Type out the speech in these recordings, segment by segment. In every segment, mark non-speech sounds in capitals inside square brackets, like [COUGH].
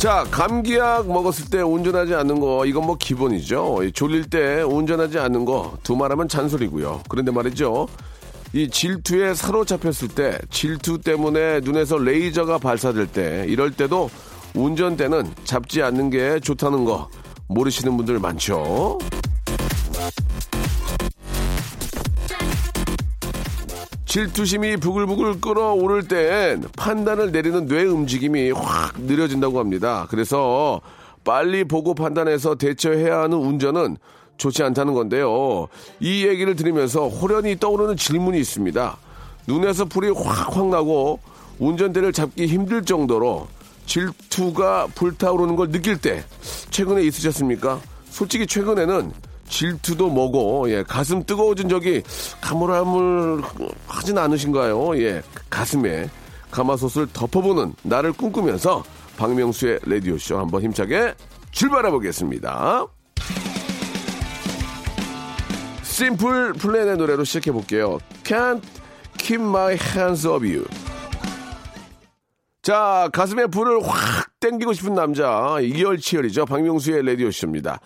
자 감기약 먹었을 때 운전하지 않는 거 이건 뭐 기본이죠. 졸릴 때 운전하지 않는 거 두말하면 잔소리고요. 그런데 말이죠. 이 질투에 사로잡혔을 때 질투 때문에 눈에서 레이저가 발사될 때 이럴 때도 운전대는 잡지 않는 게 좋다는 거 모르시는 분들 많죠. 질투심이 부글부글 끓어오를 땐 판단을 내리는 뇌 움직임이 확 느려진다고 합니다. 그래서 빨리 보고 판단해서 대처해야 하는 운전은 좋지 않다는 건데요. 이 얘기를 들으면서 호련히 떠오르는 질문이 있습니다. 눈에서 불이 확확 나고 운전대를 잡기 힘들 정도로 질투가 불타오르는 걸 느낄 때 최근에 있으셨습니까? 솔직히 최근에는 질투도 뭐고 예, 가슴 뜨거워진 적이 가물가물 하진 않으신가요? 예, 가슴에 가마솥을 덮어보는 나를 꿈꾸면서 박명수의 라디오 쇼 한번 힘차게 출발해 보겠습니다. 심플 플랜의 노래로 시작해 볼게요. Can't keep my hands off you. 자, 가슴에 불을 확 땡기고 싶은 남자, 이열치열이죠. 박명수의 라디오 쇼입니다.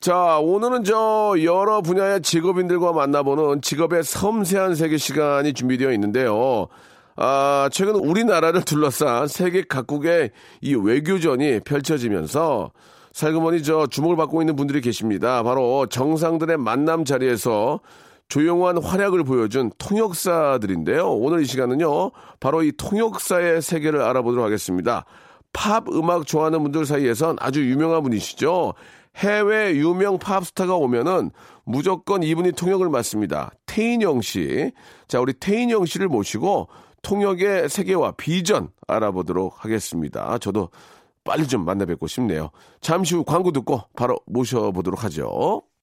자, 오늘은 저 여러 분야의 직업인들과 만나보는 직업의 섬세한 세계 시간이 준비되어 있는데요. 아, 최근 우리나라를 둘러싼 세계 각국의 이 외교전이 펼쳐지면서 살그머니 저 주목을 받고 있는 분들이 계십니다. 바로 정상들의 만남 자리에서 조용한 활약을 보여준 통역사들인데요. 오늘 이 시간은요, 바로 이 통역사의 세계를 알아보도록 하겠습니다. 팝 음악 좋아하는 분들 사이에선 아주 유명한 분이시죠. 해외 유명 팝스타가 오면은 무조건 이분이 통역을 맡습니다. 태인영 씨. 자, 우리 태인영 씨를 모시고 통역의 세계와 비전 알아보도록 하겠습니다. 저도 빨리 좀 만나 뵙고 싶네요. 잠시 후 광고 듣고 바로 모셔보도록 하죠.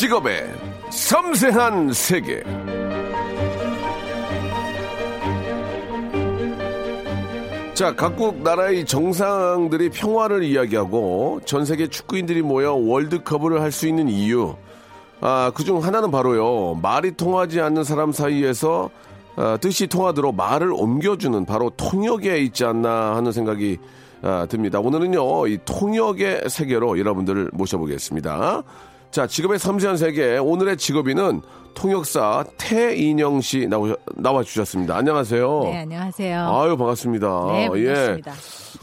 직업의 섬세한 세계. 자, 각국 나라의 정상들이 평화를 이야기하고 전 세계 축구인들이 모여 월드컵을 할 수 있는 이유. 아, 그 중 하나는 바로요. 말이 통하지 않는 사람 사이에서 아, 뜻이 통하도록 말을 옮겨주는 바로 통역에 있지 않나 하는 생각이 아, 듭니다. 오늘은요, 이 통역의 세계로 여러분들을 모셔보겠습니다. 자, 직업의 섬세한 세계. 오늘의 직업인은 통역사 태인영 씨 나오셔, 나와 주셨습니다. 안녕하세요. 네, 안녕하세요. 아유, 반갑습니다. 네, 반갑습니다. 예.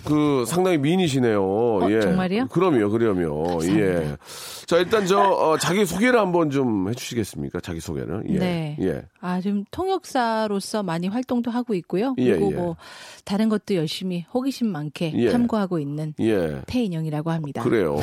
그 상당히 미인이시네요. 예. 정말이요? 그럼요, 그럼요. 예. 자, 일단 저 어, 자기 소개를 한번 좀 해주시겠습니까? 자기 소개를. 예. 네. 예. 아, 좀 통역사로서 많이 활동도 하고 있고요. 예, 그리고 예. 뭐 다른 것도 열심히 호기심 많게 예. 탐구하고 있는 예. 태인영이라고 합니다. 그래요.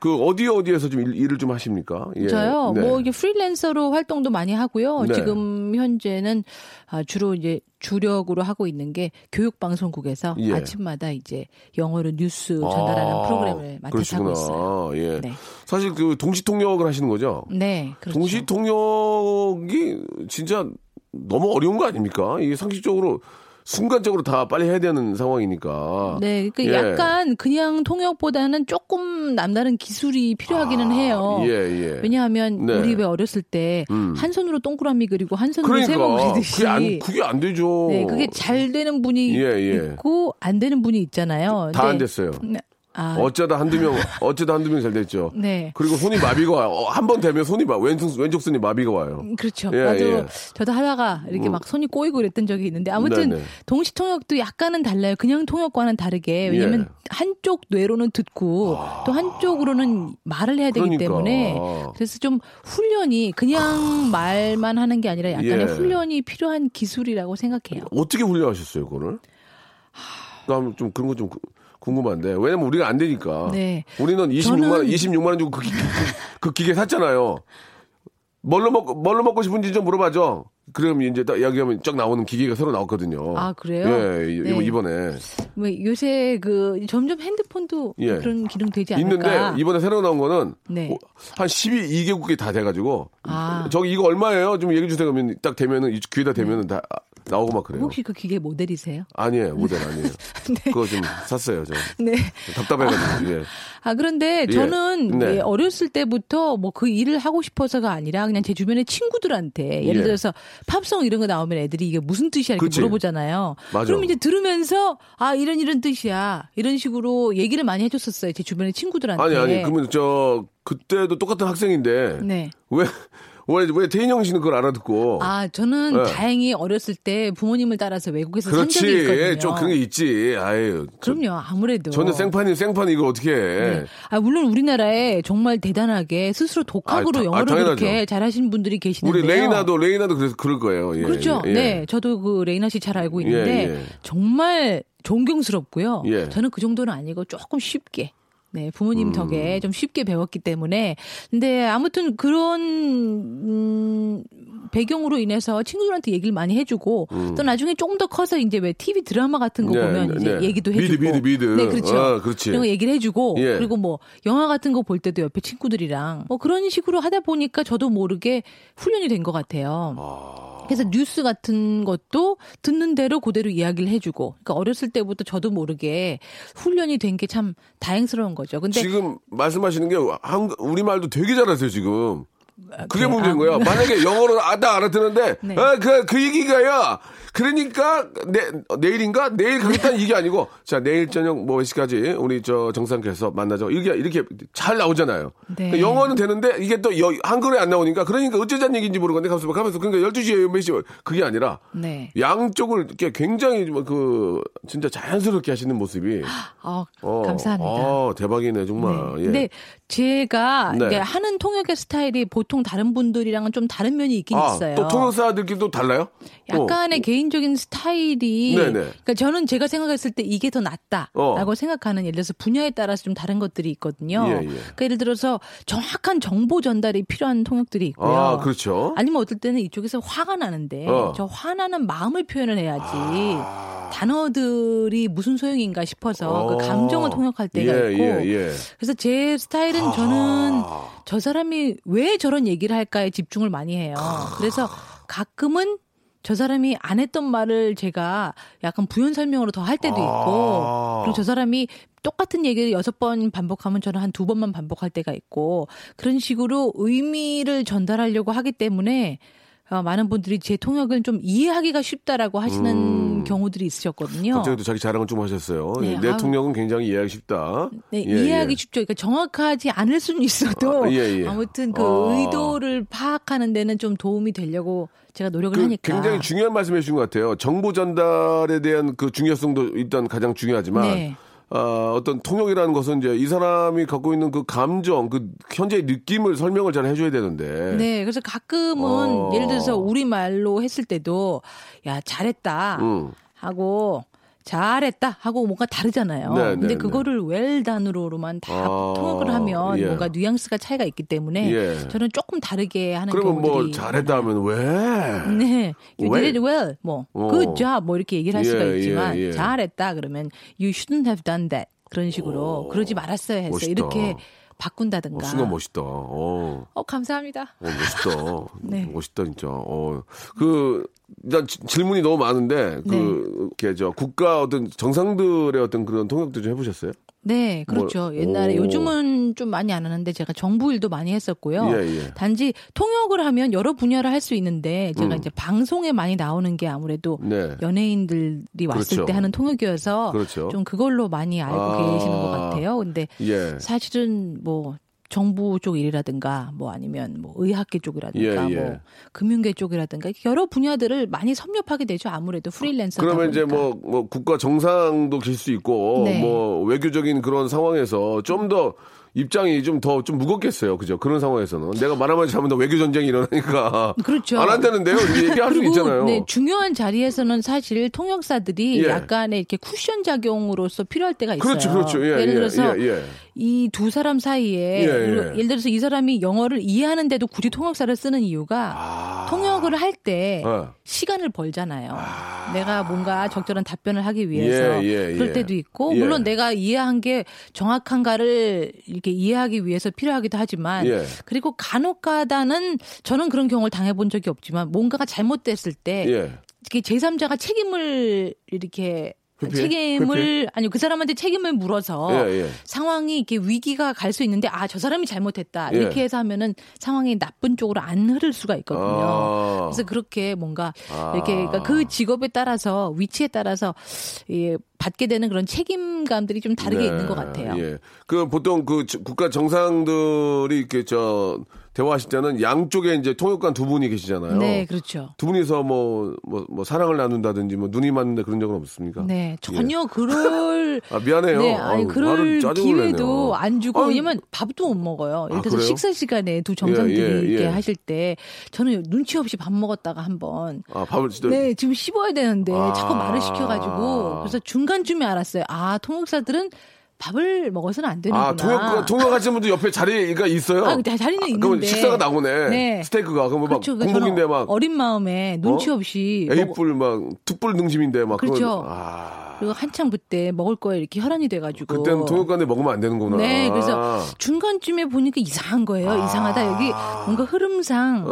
그 어디 어디에서 좀 일, 을좀 하 십니까? 예. 저요. 네. 뭐 이게 프리랜서로 활동도 많이 하고요. 네. 지금 현재는 아, 주로 이제 주력으로 하고 있는 게 교육 방송국에서 예. 아침마다 이제 영어로 뉴스 전달하는 아, 프로그램을 맡아서 하고 있어요. 예. 네. 사실 그 동시 통역을 하시는 거죠? 네, 그렇죠. 동시 통역이 진짜 너무 어려운 거 아닙니까? 이게 상식적으로 순간적으로 다 빨리 해야 되는 상황이니까. 네, 그 예. 약간 그냥 통역보다는 조금 남다른 기술이 필요하기는 해요. 예, 예. 왜냐하면 네. 우리 왜 어렸을 때한 음. 손으로 동그라미 그리고 한 손으로 그러니까 세모 그리듯이 그게 안 그게 안 되죠. 네, 그게 잘 되는 분이 예, 예. 있고 안 되는 분이 있잖아요. 다안 네. 됐어요. 네. 아. 어쩌다 한두 명, 어쩌다 한두 명 잘 됐죠. 네. 그리고 손이 마비가 와요. 어, 한번 되면 손이 마, 왼쪽, 왼쪽 손이 마비가 와요. 그렇죠. 예, 나도 예. 저도 하다가 이렇게 음. 막 손이 꼬이고 그랬던 적이 있는데 아무튼 네네. 동시 통역도 약간은 달라요. 그냥 통역과는 다르게 왜냐면 예. 한쪽 뇌로는 듣고 또 한쪽으로는 말을 해야 되기 그러니까. 때문에 그래서 좀 훈련이 그냥 말만 하는 게 아니라 약간의 예. 훈련이 필요한 기술이라고 생각해요. 어떻게 훈련하셨어요, 그거를? 그럼 좀 그런 거 좀 궁금한데. 왜냐면 우리가 안 되니까. 네. 우리는 26만 원, 저는- 26만 원 주고 그, 기, 그, 그 기계 샀잖아요. 뭘로 먹고, 뭘로 먹고 싶은지 좀 물어봐줘. 그럼 이제 딱 이야기하면 쫙 나오는 기계가 새로 나왔거든요. 아, 그래요? 예, 이- 네. 이번에. 뭐 요새 그 점점 핸드폰도 예. 그런 기능 되지 않을까? 있는데 이번에 새로 나온 거는 네. 어, 한 12개국이 다 돼가지고 아. 저기 이거 얼마예요? 좀 얘기해 주세요. 그러면 딱 되면은 이 귀에다 대면은 다 나오고 막 그래요. 혹시 그 기계 모델이세요? 아니에요 모델 아니에요. [LAUGHS] 그거 좀 샀어요. 저 네. 답답해가지고 예. 아 그런데 예. 저는 네. 예, 어렸을 때부터 뭐 그 일을 하고 싶어서가 아니라 그냥 제 주변의 친구들한테 예를 예. 들어서 팝송 이런 거 나오면 애들이 이게 무슨 뜻이야 이렇게 그치. 물어보잖아요. 맞아. 그럼 이제 들으면서 아 이런 이런 뜻이야 이런 식으로 얘기를 많이 해줬었어요 제 주변의 친구들한테. 아니 아니 그러면 저 그때도 똑같은 학생인데 네. 왜 왜, 왜 태인영 씨는 그걸 알아듣고. 아, 저는 네. 다행히 어렸을 때 부모님을 따라서 외국에서 산 그렇지. 적이 있거든요. 예, 좀 그런 게 있지. 아유. 저- 그럼요, 아무래도. 저는 생판이, 생판 이거 어떻게 해. 네. 아, 물론 우리나라에 정말 대단하게 스스로 독학으로 아, 다- 아, 영어를 당연하죠. 그렇게 잘하시는 분들이 계시는데요. 우리 레이나도, 레이나도 그래서 그럴 거예요. 예, 그렇죠. 예, 예. 네, 저도 그 레이나 씨 잘 알고 있는데 예, 예. 정말 존경스럽고요. 예. 저는 그 정도는 아니고 조금 쉽게. 네, 음. 부모님 덕에 좀 쉽게 배웠기 때문에. 근데 아무튼 그런, 음, 배경으로 인해서 친구들한테 얘기를 많이 해주고 또 나중에 조금 더 커서 이제 왜 TV 드라마 같은 거 음. 네, 보면 네, 이제 네. 얘기도 미드, 해주고. 미드, 미드. 네, 그렇죠. 아, 그렇지. 그런 거 얘기를 해주고 예. 그리고 뭐 영화 같은 거 볼 때도 옆에 친구들이랑 뭐 그런 식으로 하다 보니까 저도 모르게 훈련이 된 것 같아요. 그래서 뉴스 같은 것도 듣는 대로 그대로 이야기를 해주고, 그러니까 어렸을 때부터 저도 모르게 훈련이 된 게 참 다행스러운 거죠. 근데 지금 말씀하시는 게 한, 우리 말도 되게 잘하세요, 지금. 그게 네, 문제인 아, 거야. 만약에 영어로 아다 알아듣는데, 네. 아, 그, 그 얘기가요. 그러니까, 내, 내일인가? 내일 가겠다는 이게 아니고, [LAUGHS] 자, 내일 저녁 뭐몇 시까지 우리 저 정상께서 만나죠. 이렇게, 이렇게 잘 나오잖아요. 네. 그러니까 영어는 되는데, 이게 또 여- 한글에 안 나오니까, 그러니까 어쩌자는 얘기인지 모르겠는데, 가면서, 가면서, 그러니까 12시에 몇 시, 그게 아니라, 네. 양쪽을 이렇게 굉장히 뭐 그, 진짜 자연스럽게 하시는 모습이, [GASPS] 어, 어, 감사합니다. 어, 대박이네, 정말. 네. 예. 근데 제가 네. 이게 하는 통역의 스타일이 보통 다른 분들이랑은 좀 다른 면이 있긴 아, 있어요. 또 통역사들끼리도 달라요? 약간의 어. 개인적인 스타일이 네네. 그러니까 저는 제가 생각했을 때 이게 더 낫다라고 어. 생각하는 예를 들어서 분야에 따라서 좀 다른 것들이 있거든요. 예, 예. 그러니까 예를 들어서 정확한 정보 전달이 필요한 통역들이 있고요. 아, 그렇죠. 아니면 어떨 때는 이쪽에서 화가 나는데 어. 저 화나는 마음을 표현을 해야지 단어들이 무슨 소용인가 싶어서 그 어. 감정을 통역할 때가 예, 있고 예, 예. 그래서 제 스타일은 저는 저 사람이 왜 저런 얘기를 할까에 집중을 많이 해요. 그래서 가끔은 저 사람이 안 했던 말을 제가 약간 부연 설명으로 더 할 때도 있고, 아. 그리고 저 사람이 똑같은 얘기를 여섯 번 반복하면 저는 한 두 번만 반복할 때가 있고, 그런 식으로 의미를 전달하려고 하기 때문에 어, 많은 분들이 제 통역을 좀 이해하기가 쉽다라고 하시는 경우들이 있으셨거든요. 음. 갑자기 또 자기 자랑을 좀 하셨어요. 네, 내 아우. 통역은 굉장히 이해하기 쉽다. 네, 예, 이해하기 예. 쉽죠. 그러니까 정확하지 않을 수는 있어도 아, 예, 예. 아무튼 그 아. 의도를 파악하는 데는 좀 도움이 되려고 제가 노력을 그 하니까. 굉장히 중요한 말씀 해 주신 것 같아요. 정보 전달에 대한 그 중요성도 일단 가장 중요하지만 네. 어, 어떤 통역이라는 것은 이제 이 사람이 갖고 있는 그 감정, 그 현재의 느낌을 설명을 잘 해줘야 되는데. 네, 그래서 가끔은 어. 예를 들어서 우리 말로 했을 때도 야 잘했다 음. 하고 잘했다 하고 뭔가 다르잖아요. 네, 근데 네, 그거를 웰단으로만 다 아, 통역을 하면 예. 뭔가 뉘앙스가 차이가 있기 때문에 예. 저는 조금 다르게 하는 그러면 뭐 경우들이 잘했다 하면 왜? 네, you Well. did it well, 뭐 어. good job 뭐 이렇게 얘기를 할 수가 예, 있지만 예, 예. 잘했다 그러면 you shouldn't have done that 그런 식으로 그러지 말았어야 했어 멋있다. 이렇게 어, 바꾼다든가. 순간 멋있다. 어. 어 감사합니다. 어, 멋있다. [LAUGHS] 네. 멋있다, 진짜. 어. 그, 일단 지- 질문이 너무 많은데, 그, 네. 이렇게 저 국가 어떤 정상들의 어떤 그런 통역도 좀 해보셨어요? 네, 그렇죠. 뭐, 옛날에 오. 요즘은 좀 많이 안 하는데 제가 정부 일도 많이 했었고요. 예, 예. 단지 통역을 하면 여러 분야를 할 수 있는데 제가 음. 이제 방송에 많이 나오는 게 아무래도 네. 연예인들이 왔을 그렇죠. 때 하는 통역이어서 그렇죠. 좀 그걸로 많이 알고 아. 계시는 것 같아요. 근데 예. 사실은 뭐 정부 쪽 일이라든가 뭐 아니면 뭐 의학계 쪽이라든가 예, 예. 뭐 금융계 쪽이라든가 여러 분야들을 많이 섭렵하게 되죠. 아무래도 프리랜서 그러면 이제 뭐, 뭐 국가 정상도 길 수 있고 네. 뭐 외교적인 그런 상황에서 좀더 입장이 좀 더좀 무겁겠어요. 그죠? 그런 상황에서는 내가 말하면 잘못하면 외교 전쟁이 일어나니까 그렇죠. 안 한다는데요. 얘기할 수 있잖아요. 네, 중요한 자리에서는 사실 통역사들이 예. 약간의 이렇게 쿠션 작용으로서 필요할 때가 있어요. 그렇죠, 그렇죠. 예, 예를 예, 들어서 예, 예. 이 두 사람 사이에 예, 예. 예 를 들어서 이 사람이 영어를 이해하는데도 굳이 통역사를 쓰는 이유가 아. 통역을 할때 어. 시간을 벌잖아요. 내가 뭔가 적절한 답변을 하기 위해서 예, 예, 그럴 예. 때도 있고 예. 물론 내가 이해한 게 정확한가를 이렇게 이해하기 위해서 필요하기도 하지만 예. 그리고 간혹가다는 저는 그런 경우를 당해본 적이 없지만 뭔가가 잘못됐을 때 예. 이렇게 제3자가 책임을 이렇게 회피해? 책임을 아니요 그 사람한테 책임을 물어서 예, 예. 상황이 이렇게 위기가 갈 수 있는데 아 저 사람이 잘못했다 예. 이렇게 해서 하면은 상황이 나쁜 쪽으로 안 흐를 수가 있거든요. 아. 그래서 그렇게 뭔가 아. 이렇게 그러니까 그 직업에 따라서 위치에 따라서 예, 받게 되는 그런 책임감들이 좀 다르게 네, 있는 것 같아요. 예. 그 보통 그 저- 국가 정상들이 이렇게 저 대화하실 때는 양쪽에 이제 통역관 두 분이 계시잖아요. 네, 그렇죠. 두 분이서 뭐, 뭐, 뭐 사랑을 나눈다든지 뭐 눈이 맞는다 그런 적은 없습니까? 네, 전혀 그럴 [LAUGHS] 아, 미안해요. 네, 아니 아유, 그럴 기회도 내네요. 안 주고 아유, 왜냐면 밥도 못 먹어요. 예를 아, 들어서 그래요? 식사 시간에 두 정상들이 예, 예, 예. 이렇게 하실 때 저는 눈치 없이 밥 먹었다가 한 번 아, 밥을 진짜. 네, 지금 씹어야 되는데 아. 자꾸 말을 시켜가지고 그래서 중간쯤에 알았어요. 아, 통역사들은 밥을 먹어서는 안 되는구나. 아, 통역, 통역하시는 분들 옆에 자리가 있어요? 아, 자- 자리는 그러면 있는데. 식사가 나오네. 네. 스테이크가. 그러면 그렇죠. 막 그러니까 공복인데 저는 막. 어린 마음에 눈치 어? 없이 먹- A뿔 막, 투뿔 등심인데 막. 그렇죠. 그건- 아. 그리고 한창 그때 먹을 거에 이렇게 혈안이 돼가지고 그때는 통역관에 먹으면 안 되는구나. 네, 아. 그래서 중간쯤에 보니까 이상한 거예요. 이상하다. 여기 뭔가 흐름상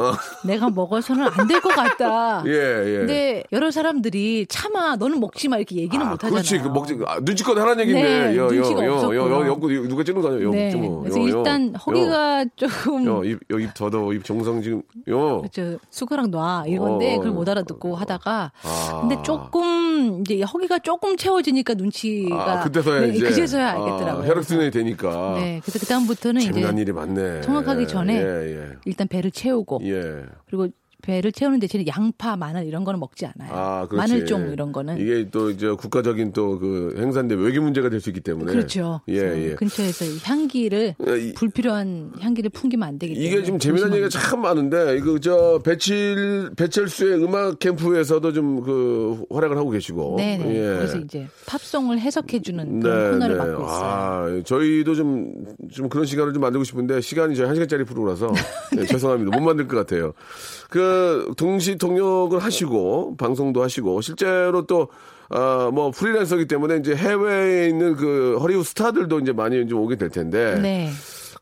내가 먹어서는 안 될 것 같다. 어. [LAUGHS] 예, 예. 근데 여러 사람들이 차마 너는 먹지 마 이렇게 얘기는 아, 못 하잖아요. 그렇지. 그 먹지. 아, 눈치껏 하라는 얘기인데. 네, 여, 여, 여, 여, 여, 여, 누가 찍는 거 아니에요? 여, 네. 뭐. 그래서 여, 여, 일단 여. 허기가 조금 여, 입, 여, 입 더더, 입 정상 지금, 요. 저 숟가락 놔 이건데 어, 그걸 못 알아듣고 하다가 아. 근데 조금 이제 허기가 조금 채워지니까 눈치가 아, 그때서야 네, 이제. 그제서야 아, 알겠더라고요. 혈액순환이 되니까. 네, 그래서 그 다음부터는 이제 일이 많네. 통역하기 예, 전에 예, 일단 배를 채우고 예. 예. 그리고 배를 채우는 대신에 양파, 마늘 이런 거는 먹지 않아요. 아. 마늘종 이런 거는 이게 또 이제 국가적인 또 그 행사인데 외교 문제가 될 수 있기 때문에. 그렇죠. 예, 예. 근처에서 이 향기를 어, 이- 불필요한 향기를 풍기면 안 되기 때문에 이게 지금 재미난 얘기가 참 많은데 이거 저 배칠 배철수의 음악 캠프에서도 좀 그 활약을 하고 계시고. 네네. 예. 그래서 이제 팝송을 해석해 주는 그런 코너를 맡고 있어요. 아, 저희도 좀, 좀 그런 시간을 좀 만들고 싶은데, 시간이 저희 한 시간짜리 프로라서, [LAUGHS] 네, 죄송합니다. 못 만들 것 같아요. 그, 동시 통역을 하시고, 방송도 하시고, 실제로 또, 아, 뭐, 프리랜서기 때문에 이제 해외에 있는 그 허리우드 스타들도 이제 많이 좀 오게 될 텐데, 네.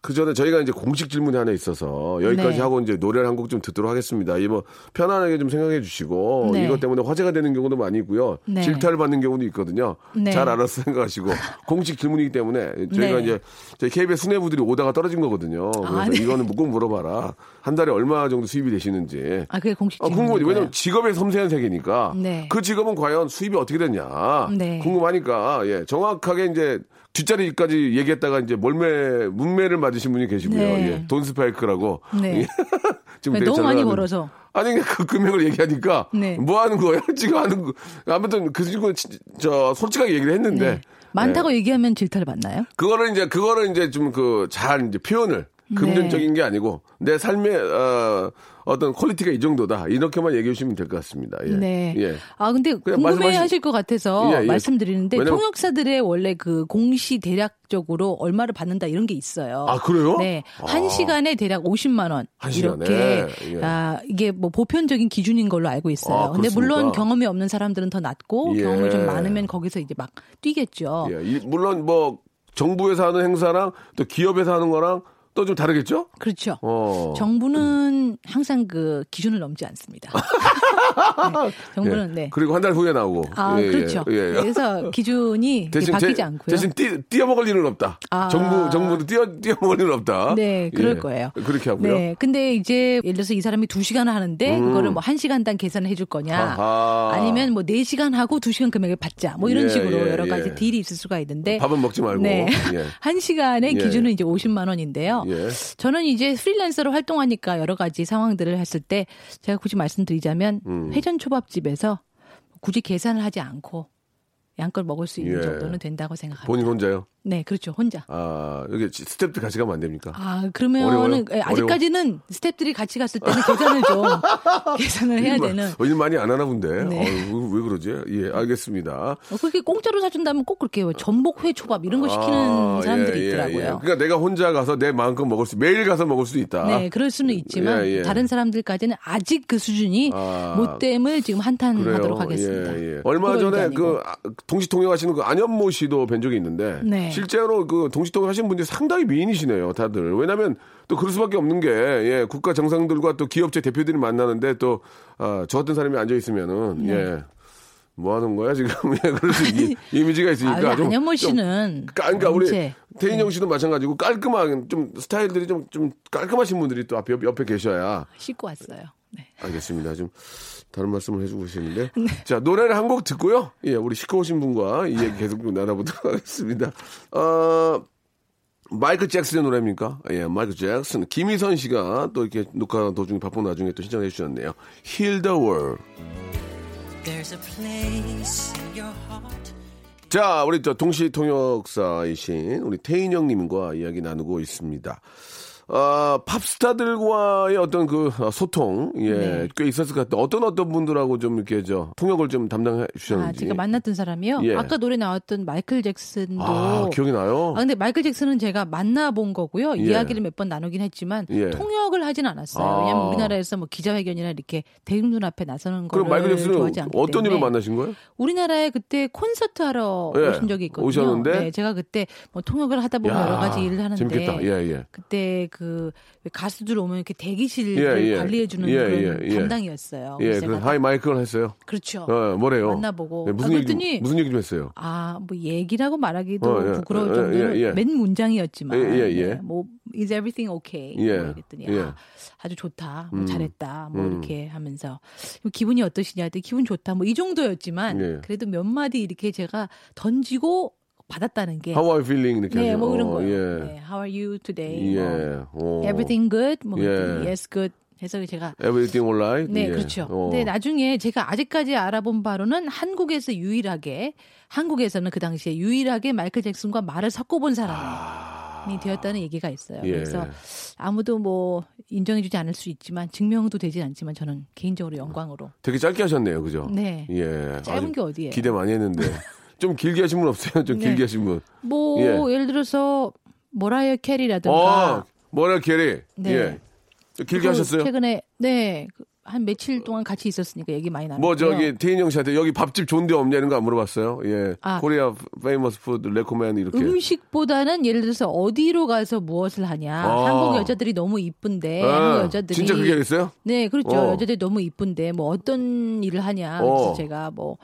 그 전에 저희가 이제 공식 질문이 하나 있어서 여기까지 네. 하고 이제 노래를 한 곡 좀 듣도록 하겠습니다. 이뭐 편안하게 좀 생각해 주시고 네. 이것 때문에 화제가 되는 경우도 많이 있고요. 네. 질타를 받는 경우도 있거든요. 네. 잘 알아서 생각하시고 [LAUGHS] 공식 질문이기 때문에 저희가 네. 이제 저희 KBS 수뇌부들이 오다가 떨어진 거거든요. 그래서 아, 네. 이거는 꼭 물어봐라. 한 달에 얼마 정도 수입이 되시는지. 아, 그게 공식 아, 질문인 궁금하지. 거예요. 왜냐면 직업의 섬세한 세계니까. 네. 그 직업은 과연 수입이 어떻게 됐냐. 네. 궁금하니까, 예. 정확하게 이제 뒷자리까지 얘기했다가 이제 몰매, 뭇매를 맞으신 분이 계시고요. 네. 예. 돈 스파이크라고. 네. 예. [LAUGHS] 지금 네, 너무 잘 많이 벌어서. 아니, 그 금액을 얘기하니까. 네. 뭐 하는 거예요? [LAUGHS] 지금 하는 거. 아무튼 그 친구는 진- 저 솔직하게 얘기를 했는데. 네. 많다고 얘기하면 질타를 받나요? 그거를 이제 그거를 이제 좀 그 잘 이제 표현을 금전적인 게 아니고 내 삶의 어, 어떤 quality가 이 정도다 이렇게만 얘기해 주시면 될 것 같습니다. 예. 네. 예. 아 근데 그냥 궁금해 말씀하시- 하실 것 같아서 예, 예. 말씀드리는데 왜냐면- 통역사들의 원래 그 공시 대략적으로 얼마를 받는다 이런 게 있어요. 아, 그래요? 네. 아. 한 시간에 대략 50만 원. 한 시간에? 이렇게 예. 아, 이게 뭐 보편적인 기준인 걸로 알고 있어요. 아, 근데 물론? 경험이 없는 사람들은 더 낮고 예. 경험이 좀 많으면 거기서 이제 막 뛰겠죠. 예. 이- 물론 뭐 정부에서 하는 행사랑 또 기업에서 하는 거랑 또 좀 다르겠죠? 그렇죠. 어. 정부는 항상 그 기준을 넘지 않습니다. [LAUGHS] 네, 정부는 예. 네. 그리고 한 달 후에 나오고. 아, 예, 예, 그렇죠. 예, 예. 그래서 기준이 대신 바뀌지 제- 않고요. 대신 뛰, 뛰어 먹을 일은 없다. 아. 정부 정부도 뛰어 뛰어 먹을 일은 없다. 네, 그럴 예. 거예요. 그렇게 하고요. 네, 근데 이제 예를 들어서 이 사람이 2 시간을 하는데 그거를 뭐 1 시간당 계산을 해줄 거냐 음. 아하. 아니면 뭐 4 시간 하고 2 시간 금액을 받자 뭐 이런 예, 식으로 예, 여러 가지 예. 딜이 있을 수가 있는데 밥은 먹지 말고. 네. 예. [LAUGHS] 한 시간의 예. 기준은 이제 50만 원인데요. 예. 저는 이제 프리랜서로 활동하니까 여러 가지 상황들을 했을 때 제가 굳이 말씀드리자면 음. 회전 초밥집에서 굳이 계산을 하지 않고 양껏 먹을 수 있는 예. 정도는 된다고 생각합니다. 본인 혼자요? 네, 그렇죠. 혼자. 아, 여기 스탭들 같이 가면 안 됩니까? 아, 그러면은? 예, 아직까지는 스탭들이 같이 갔을 때는 계산을 좀 [LAUGHS] 계산을 해야 되는. 어, 일 많이 안 하나 본데. 네. 어우, 왜 그러지? 예, 알겠습니다. 어, 그렇게 공짜로 사준다면 꼭 그렇게 뭐 전복회 초밥 이런 거 시키는 아, 사람들이 예, 예, 있더라고요. 예. 그러니까 내가 혼자 가서 내 마음껏 먹을 수, 매일 가서 먹을 수 있다. 네, 그럴 수는 있지만 예, 예. 다른 사람들까지는 아직 그 수준이 아. 못됨을 지금 한탄하도록 하겠습니다. 얼마 전에 아니고. 그 아, 동시통역 하시는 그 안현모 씨도 뵌 적이 있는데 네. 실제로 그 동시통역 하시는 분들이 상당히 미인이시네요, 다들. 왜냐하면 또 그럴 수밖에 없는 게 예, 국가 정상들과 또 기업체 대표들이 만나는데 또 아, 저 같은 사람이 앉아 있으면은 네. 예. 뭐 하는 거야 지금? [LAUGHS] 예, 그럴 수 이, 이미지가 있으니까 아, 좀 안현모 좀 씨는 까- 그러니까 우리. 태인영 씨도 마찬가지고 깔끔한 좀 스타일들이 좀 좀 깔끔하신 분들이 또 앞에 옆에 계셔야 씻고 왔어요. 네. 알겠습니다. 좀 다른 말씀을 해주고 계시는데 [LAUGHS] 자 노래를 한 곡 듣고요. 예, 우리 시끄러우신 분과 이 얘기 계속 좀 나눠보도록 [LAUGHS] 하겠습니다. 어. 마이클 잭슨의 노래입니까? 예, 마이클 잭슨. 김희선 씨가 또 이렇게 녹화 도중에 바쁜 나중에 또 신청해 주셨네요. Heal the World. There's a place in your heart. 자, 우리 저 동시 통역사이신 우리 태인영 님과 이야기 나누고 있습니다. 아, 팝스타들과의 어떤 그 소통, 예, 네. 꽤 있었을 것 같아요. 어떤 어떤 분들하고 좀 이렇게 저 통역을 좀 담당해 아, 주셨는지. 제가 만났던 사람이요. 예. 아까 노래 나왔던 마이클 잭슨도 아, 기억이 나요? 아, 근데 마이클 잭슨은 제가 만나본 거고요. 예. 이야기를 몇 번 나누긴 했지만 예. 통역을 하진 않았어요. 아. 왜냐하면 우리나라에서 뭐 기자회견이나 이렇게 대중들 앞에 나서는 거를 그럼 마이클 잭슨은 좋아하지 않기 어떤 일로 만나신 거예요? 우리나라에 그때 콘서트 하러 예. 오신 적이 있거든요. 오셨는데? 네, 제가 그때 뭐 통역을 하다 보면 야, 여러 가지 일을 하는데 재밌겠다. 예, 예. 그때 그왜 가수들 오면 이렇게 대기실을 예, 예. 관리해주는 예, 그런 예, 예. 담당이었어요. 예, 그래서 그 하이 마이클 했어요. 그렇죠. 어, 뭐래요? 만나보고. 네, 무슨 아, 얘기 무슨 얘기 좀 했어요? 아, 뭐 얘기라고 말하기도 어, 예. 부끄러울 예, 정도로. 맨 문장이었지만. 네, 뭐 is everything okay? 예, 뭐 그랬더니 예. 아, 아주 좋다, 뭐 음. 잘했다, 뭐 음. 이렇게 하면서 기분이 어떠시냐 기분 좋다, 뭐 이 정도였지만 예. 그래도 몇 마디 이렇게 제가 던지고 받았다는 게 How are you feeling? 이렇게 네, 하죠. 뭐 이런 어, 거예요. 예. 네, How are you today? 뭐 예. 어. Everything good? 뭐 예. Yes, good. 해서 제가 Everything alright? 네, 예. 그렇죠. 어. 근데 나중에 제가 아직까지 알아본 바로는 한국에서 유일하게 한국에서는 그 당시에 유일하게 마이클 잭슨과 말을 섞어본 사람이 되었다는 얘기가 있어요. 아. 예. 그래서 아무도 뭐 인정해주지 않을 수 있지만 증명도 되진 않지만 저는 개인적으로 영광으로 되게 짧게 하셨네요, 그죠? 네. 예. 짧은 게 어디예요? 기대 많이 했는데. [LAUGHS] 좀 길게 하신 분 없어요? 좀 네. 길게 하신 분. 뭐 예. 예를 들어서 머라이어 캐리라든가 어, 머라이어 캐리. 네. 예. 길게 그 하셨어요? 최근에 네. 그 한 며칠 동안 같이 있었으니까 얘기 많이 나눴고요. 뭐 저기 태인영 씨한테 여기 밥집 좋은데 없냐 이런 거 안 물어봤어요. 예. 아. Korea famous food recommend 이렇게. 음식보다는 예를 들어서 어디로 가서 무엇을 하냐. 아. 한국 여자들이 너무 이쁜데 아, 한국 여자들이 진짜 그게 있어요? 네, 그렇죠. 어. 여자들이 너무 이쁜데 뭐 어떤 일을 하냐. 그래서 어. 제가 뭐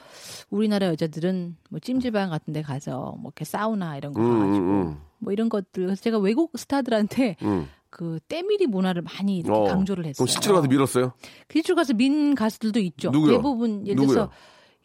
우리나라 여자들은 뭐 찜질방 같은 데 가서 뭐 이렇게 사우나 이런 거 음, 가가지고 음, 뭐 이런 것들 그래서 제가 외국 스타들한테 음. 그 때밀이 문화를 많이 이렇게 어. 강조를 했어요. 그럼 실제로 가서 밀었어요? 실제로 가서 민 가수들도 있죠. 누구요? 대부분 예를 누구요? 들어서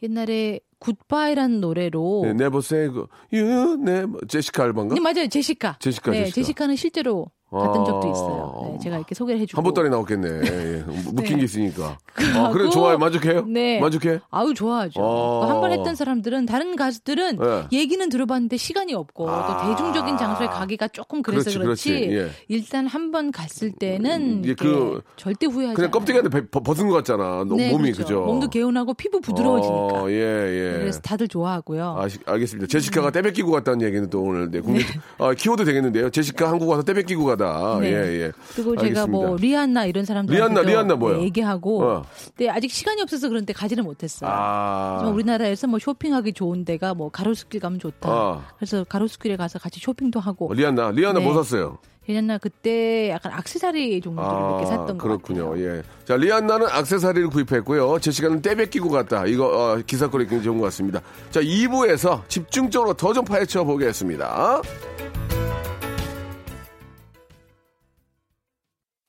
옛날에 Goodbye라는 노래로 네, never say go- you never 제시카 알바인가? 네, 맞아요. 제시카. 제시카, 네, 제시카. 제시카는 실제로 갔던 아. 적도 있어요. 네, 제가 이렇게 소개를 해주고. 한 번달에 나왔겠네. 예. [LAUGHS] 묵힌 네. 게 있으니까. 아, 그래 좋아요. 만족해요? 네. 만족해? 아우 좋아하죠. 어. 한번 했던 사람들은 다른 가수들은 네. 얘기는 들어봤는데 시간이 없고 아. 또 대중적인 장소에 가기가 조금 그래서 그렇지, 그렇지 그렇지. 예. 일단 한 번 갔을 때는 이게 이게 그- 절대 후회하지 그냥 않아요. 껍데기 안에 배- 벗- 벗은 것 같잖아. 너- 네, 몸이 그렇죠. 그죠? 몸도 개운하고 피부 부드러워지니까. 어, 예, 예. 그래서 다들 좋아하고요. 아, 알겠습니다. 제시카가 떼 뺏기고 갔다는 얘기는 또 오늘 네, 공개, 아, 키워드 되겠는데요. 제시카 한국 와서 떼 뺏기고 가다. 네. 예, 예. 그리고 제가 뭐 알겠습니다. 리안나 이런 사람들 리안나, 리안나 뭐예요? 얘기하고 어. 근데 아직 시간이 없어서 그런데 가지는 못했어요. 아. 우리나라에서 뭐 쇼핑하기 좋은 데가 뭐 가로수길 가면 좋다. 아. 그래서 가로수길에 가서 같이 쇼핑도 하고 어, 리안나, 리안나 네. 뭐 샀어요? 그냥 그때 약간 악세사리 정도를 이렇게 샀던 것 그렇군요. 같아요. 예. 자, 리안나는 악세사리를 구입했고요. 제 시간은 떼뺏기고 갔다. 이거 어, 기사거리 굉장히 좋은 것 같습니다. 자, 2부에서 집중적으로 더 좀 파헤쳐 보겠습니다.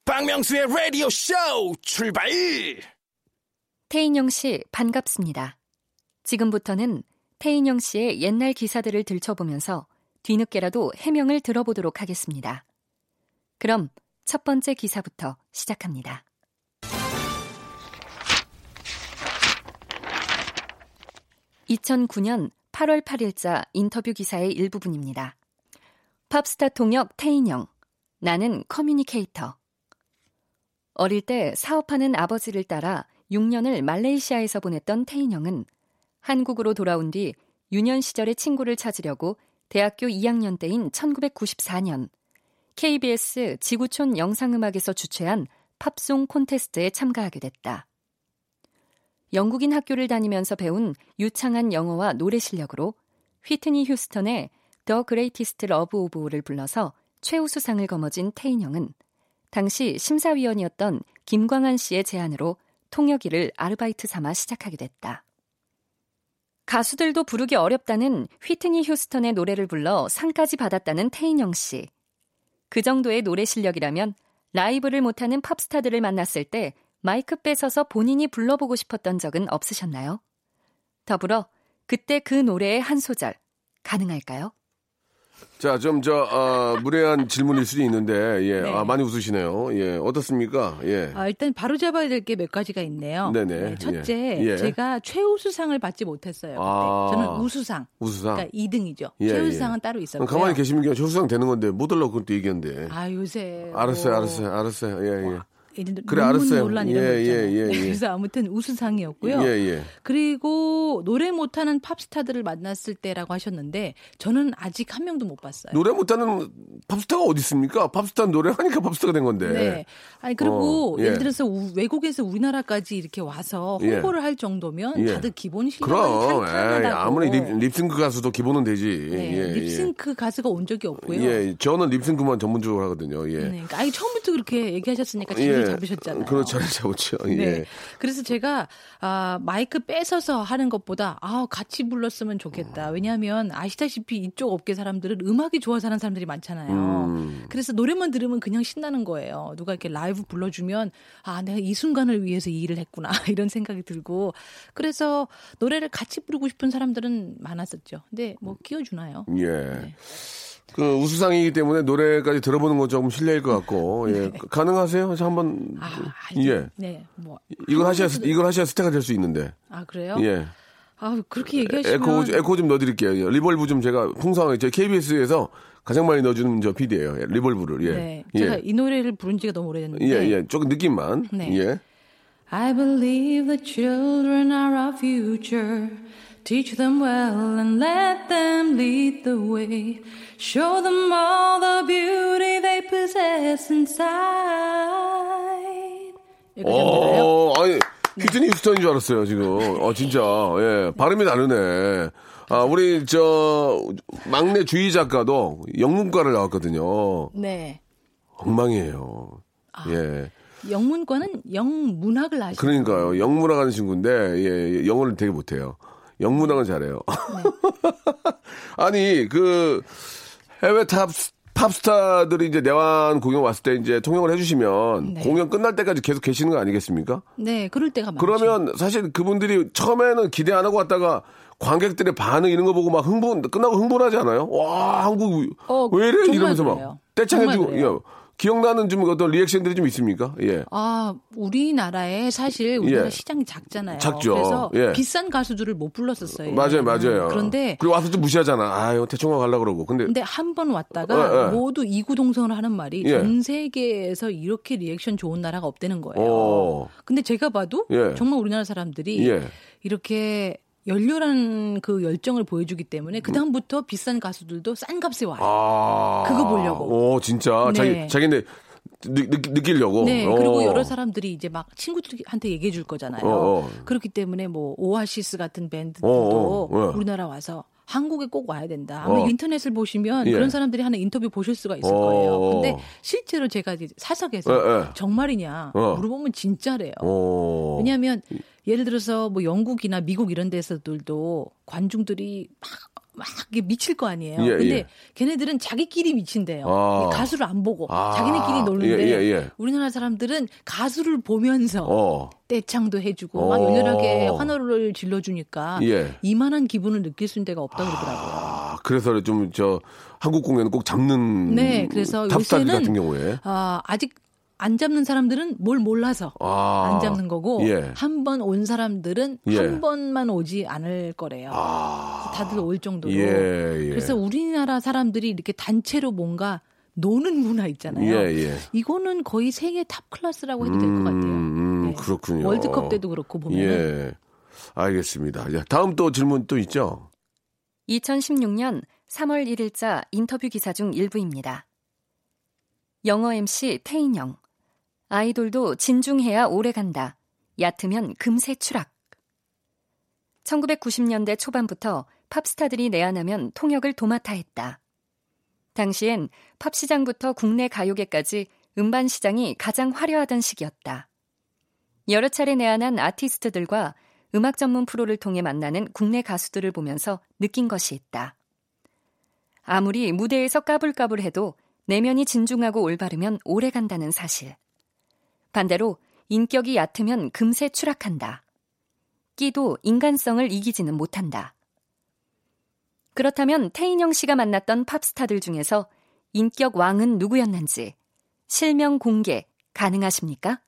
박명수의 라디오 쇼 출발! 태인영 씨, 반갑습니다. 지금부터는 태인영 씨의 옛날 기사들을 들춰보면서 뒤늦게라도 해명을 들어보도록 하겠습니다. 그럼 첫 번째 기사부터 시작합니다. (2009년 8월 8일자) 인터뷰 기사의 일부분입니다. 팝스타 통역 태인영 나는 communicator 어릴 때 사업하는 아버지를 따라 6년을 말레이시아에서 보냈던 태인영은 한국으로 돌아온 뒤 유년 시절의 친구를 찾으려고 대학교 2학년 때인 1994년 KBS 지구촌 영상음악에서 주최한 팝송 콘테스트에 참가하게 됐다. 영국인 학교를 다니면서 배운 유창한 영어와 노래 실력으로 휘트니 휴스턴의 The Greatest Love of All을 불러서 최우수상을 거머쥔 태인영은 당시 심사위원이었던 김광한 씨의 제안으로 통역일을 아르바이트 삼아 시작하게 됐다. 가수들도 부르기 어렵다는 휘트니 휴스턴의 노래를 불러 상까지 받았다는 태인영 씨. 그 정도의 노래 실력이라면 라이브를 못하는 팝스타들을 만났을 때 마이크 뺏어서 본인이 불러보고 싶었던 적은 없으셨나요? 더불어 그때 그 노래의 한 소절 가능할까요? 자, 좀, 저, 어, 무례한 질문일 수도 있는데, 예, 네. 아, 많이 웃으시네요. 예, 어떻습니까? 예. 아, 일단 바로 잡아야 될 게 몇 가지가 있네요. 네네. 네, 첫째, 예. 예. 제가 최우수상을 받지 못했어요. 아. 저는 우수상. 우수상. 그러니까 2등이죠. 예, 최우수상은 예. 따로 있었고요. 그럼 가만히 계시면 그냥 조수상 되는 건데, 못 들라고 그때 얘기했는데. 아 요새 알았어요, 뭐 알았어요, 알았어요. 예, 예. 그래, 알았어요. 논란 이런 예, 거 있잖아요. 예, 예, 예. [LAUGHS] 그래서 아무튼 우수상이었고요. 예, 예. 그리고 노래 못하는 팝스타들을 만났을 때라고 하셨는데 저는 아직 한 명도 못 봤어요. 노래 못하는 팝스타가 어디 있습니까? 팝스타 노래 하니까 팝스타가 된 건데. 네. 아니 그리고 어, 예. 예를 들어서 우- 외국에서 우리나라까지 이렇게 와서 예. 홍보를 할 정도면 예. 다들 기본 실력이 탄탄하다고. 아무리 립, 립싱크 가수도 기본은 되지. 네, 예, 립싱크 가수가 온 적이 예. 없고요. 예, 저는 립싱크만 전문적으로 하거든요. 예. 네, 그러니까 아니 처음부터 그렇게 얘기하셨으니까 자리 잡으셨잖아요. 그렇죠, 자리 잡았죠. 네. 예. 그래서 제가 아, 마이크 뺏어서 하는 것보다 아, 같이 불렀으면 좋겠다. 왜냐하면 아시다시피 이쪽 업계 사람들은 음악이 좋아서 하는 사람들이 많잖아요. 음. 그래서 노래만 들으면 그냥 신나는 거예요. 누가 이렇게 라이브 불러주면 아, 내가 이 순간을 위해서 이 일을 했구나 [LAUGHS] 이런 생각이 들고 그래서 노래를 같이 부르고 싶은 사람들은 많았었죠. 근데 뭐 끼워주나요? 예. 네. 그 우수상이기 때문에 노래까지 들어보는 건 조금 실례일 것 같고, 예. 가능하세요? 저 한번. 네. 아, 예. 네, 뭐 이걸 하셔야, 이걸 하셔야 스타가 될 수 있는데. 아 그래요? 예. 아 그렇게 얘기하시면 에코, 에코 좀 넣어드릴게요. reverb 좀 제가 풍성하게, 제 KBS에서 가장 많이 넣어주는 저 PD예요 reverb를, 예. 네, 제가 예. 이 노래를 부른 지가 너무 오래됐는데 예, 예. 조금 느낌만. 네. 예. I believe the children are our future. Teach them well and let them lead the way. Show them all the beauty they possess inside. 되나요? 어, 아니, 휘트니 휴스턴인 줄 알았어요, 지금. 어, 진짜. 예. 발음이 다르네. 아, 우리, 저, 막내 주희 작가도 영문과를 나왔거든요. 네. 엉망이에요. 아. 예. 영문과는 영문학을 하시는 그러니까요. 영문학 하는 친구인데, 예, 영어를 되게 못해요. 영문학은 잘해요. [LAUGHS] 아니, 그, 해외 top, 팝스타들이 이제 내한 공연 왔을 때 이제 통역을 해주시면 네. 공연 끝날 때까지 계속 계시는 거 아니겠습니까? 네, 그럴 때가 많죠. 그러면 사실 그분들이 처음에는 기대 안 하고 왔다가 관객들의 반응 이런 거 보고 막 흥분, 끝나고 흥분하지 않아요? 와, 한국 어, 왜 이래? 이러면서. 막 떼창해주고. 예. 기억나는 좀 어떤 리액션들이 좀 있습니까? 예. 아, 우리나라에 사실 우리나라 예. 시장이 작잖아요. 작죠. 그래서 예. 비싼 가수들을 못 불렀었어요. 맞아요, 맞아요. 그런데 그리고 와서 좀 무시하잖아. 아유, 대충 가려 그러고. 근데, 근데 한 번 왔다가 예, 예. 모두 이구동성을 하는 말이 예. 전 세계에서 이렇게 리액션 좋은 나라가 없다는 거예요. 어. 근데 제가 봐도 예. 정말 우리나라 사람들이 예. 이렇게 열렬한 그 열정을 보여주기 때문에 그 다음부터 비싼 가수들도 싼 값에 와요. 아. 그거 보려고. 오, 진짜. 네. 자기, 자기네 느, 느, 느끼려고. 네, 그리고 어. 여러 사람들이 이제 막 친구들한테 얘기해 줄 거잖아요. 어, 어. 그렇기 때문에 뭐 오아시스 같은 밴드들도 어, 어, 어. 우리나라 와서 한국에 꼭 와야 된다. 아마 어. 인터넷을 보시면 예. 그런 사람들이 하는 인터뷰 보실 수가 있을 어. 거예요. 근데 실제로 제가 사석에서 예, 예. 정말이냐 어. 물어보면 진짜래요. 어. 왜냐하면 예를 들어서 뭐 영국이나 미국 이런 데서들도 관중들이 막, 막 미칠 거 아니에요. 예, 근데 예. 걔네들은 자기끼리 미친대요. 아. 가수를 안 보고 아. 자기네끼리 노는데 예, 예, 예. 우리나라 사람들은 가수를 보면서 어. 떼창도 해주고 어. 막 열렬하게 환호를 질러주니까 예. 이만한 기분을 느낄 수 있는 데가 없다고 그러더라고요. 아, 그래서 좀 저 한국 공연은 꼭 잡는 네, 그래서 요새는 같은 경우에 아, 아직 안 잡는 사람들은 뭘 몰라서 아. 안 잡는 거고 예. 한번 온 사람들은 예. 한 번만 오지 않을 거래요. 아. 다들 올 정도로. 예, 예. 그래서 우리나라 사람들이 이렇게 단체로 뭔가 노는 문화 있잖아요. 예, 예. 이거는 거의 세계 top class라고 해도 될 것 같아요. 음, 네. 그렇군요. 월드컵 때도 그렇고 보면 은 예. 알겠습니다. 예, 다음 또 질문 또 있죠? 2016년 3월 1일자 인터뷰 기사 중 일부입니다. 영어 MC 태인영. 아이돌도 진중해야 오래 간다. 얕으면 금세 추락. 1990년대 초반부터 팝스타들이 내한하면 통역을 도맡아 했다. 당시엔 팝 시장부터 국내 가요계까지 음반 시장이 가장 화려하던 시기였다. 여러 차례 내한한 아티스트들과 음악 전문 프로를 통해 만나는 국내 가수들을 보면서 느낀 것이 있다. 아무리 무대에서 까불까불해도 내면이 진중하고 올바르면 오래 간다는 사실. 반대로 인격이 얕으면 금세 추락한다. 끼도 인간성을 이기지는 못한다. 그렇다면 태인영 씨가 만났던 팝스타들 중에서 인격 왕은 누구였는지 실명 공개 가능하십니까?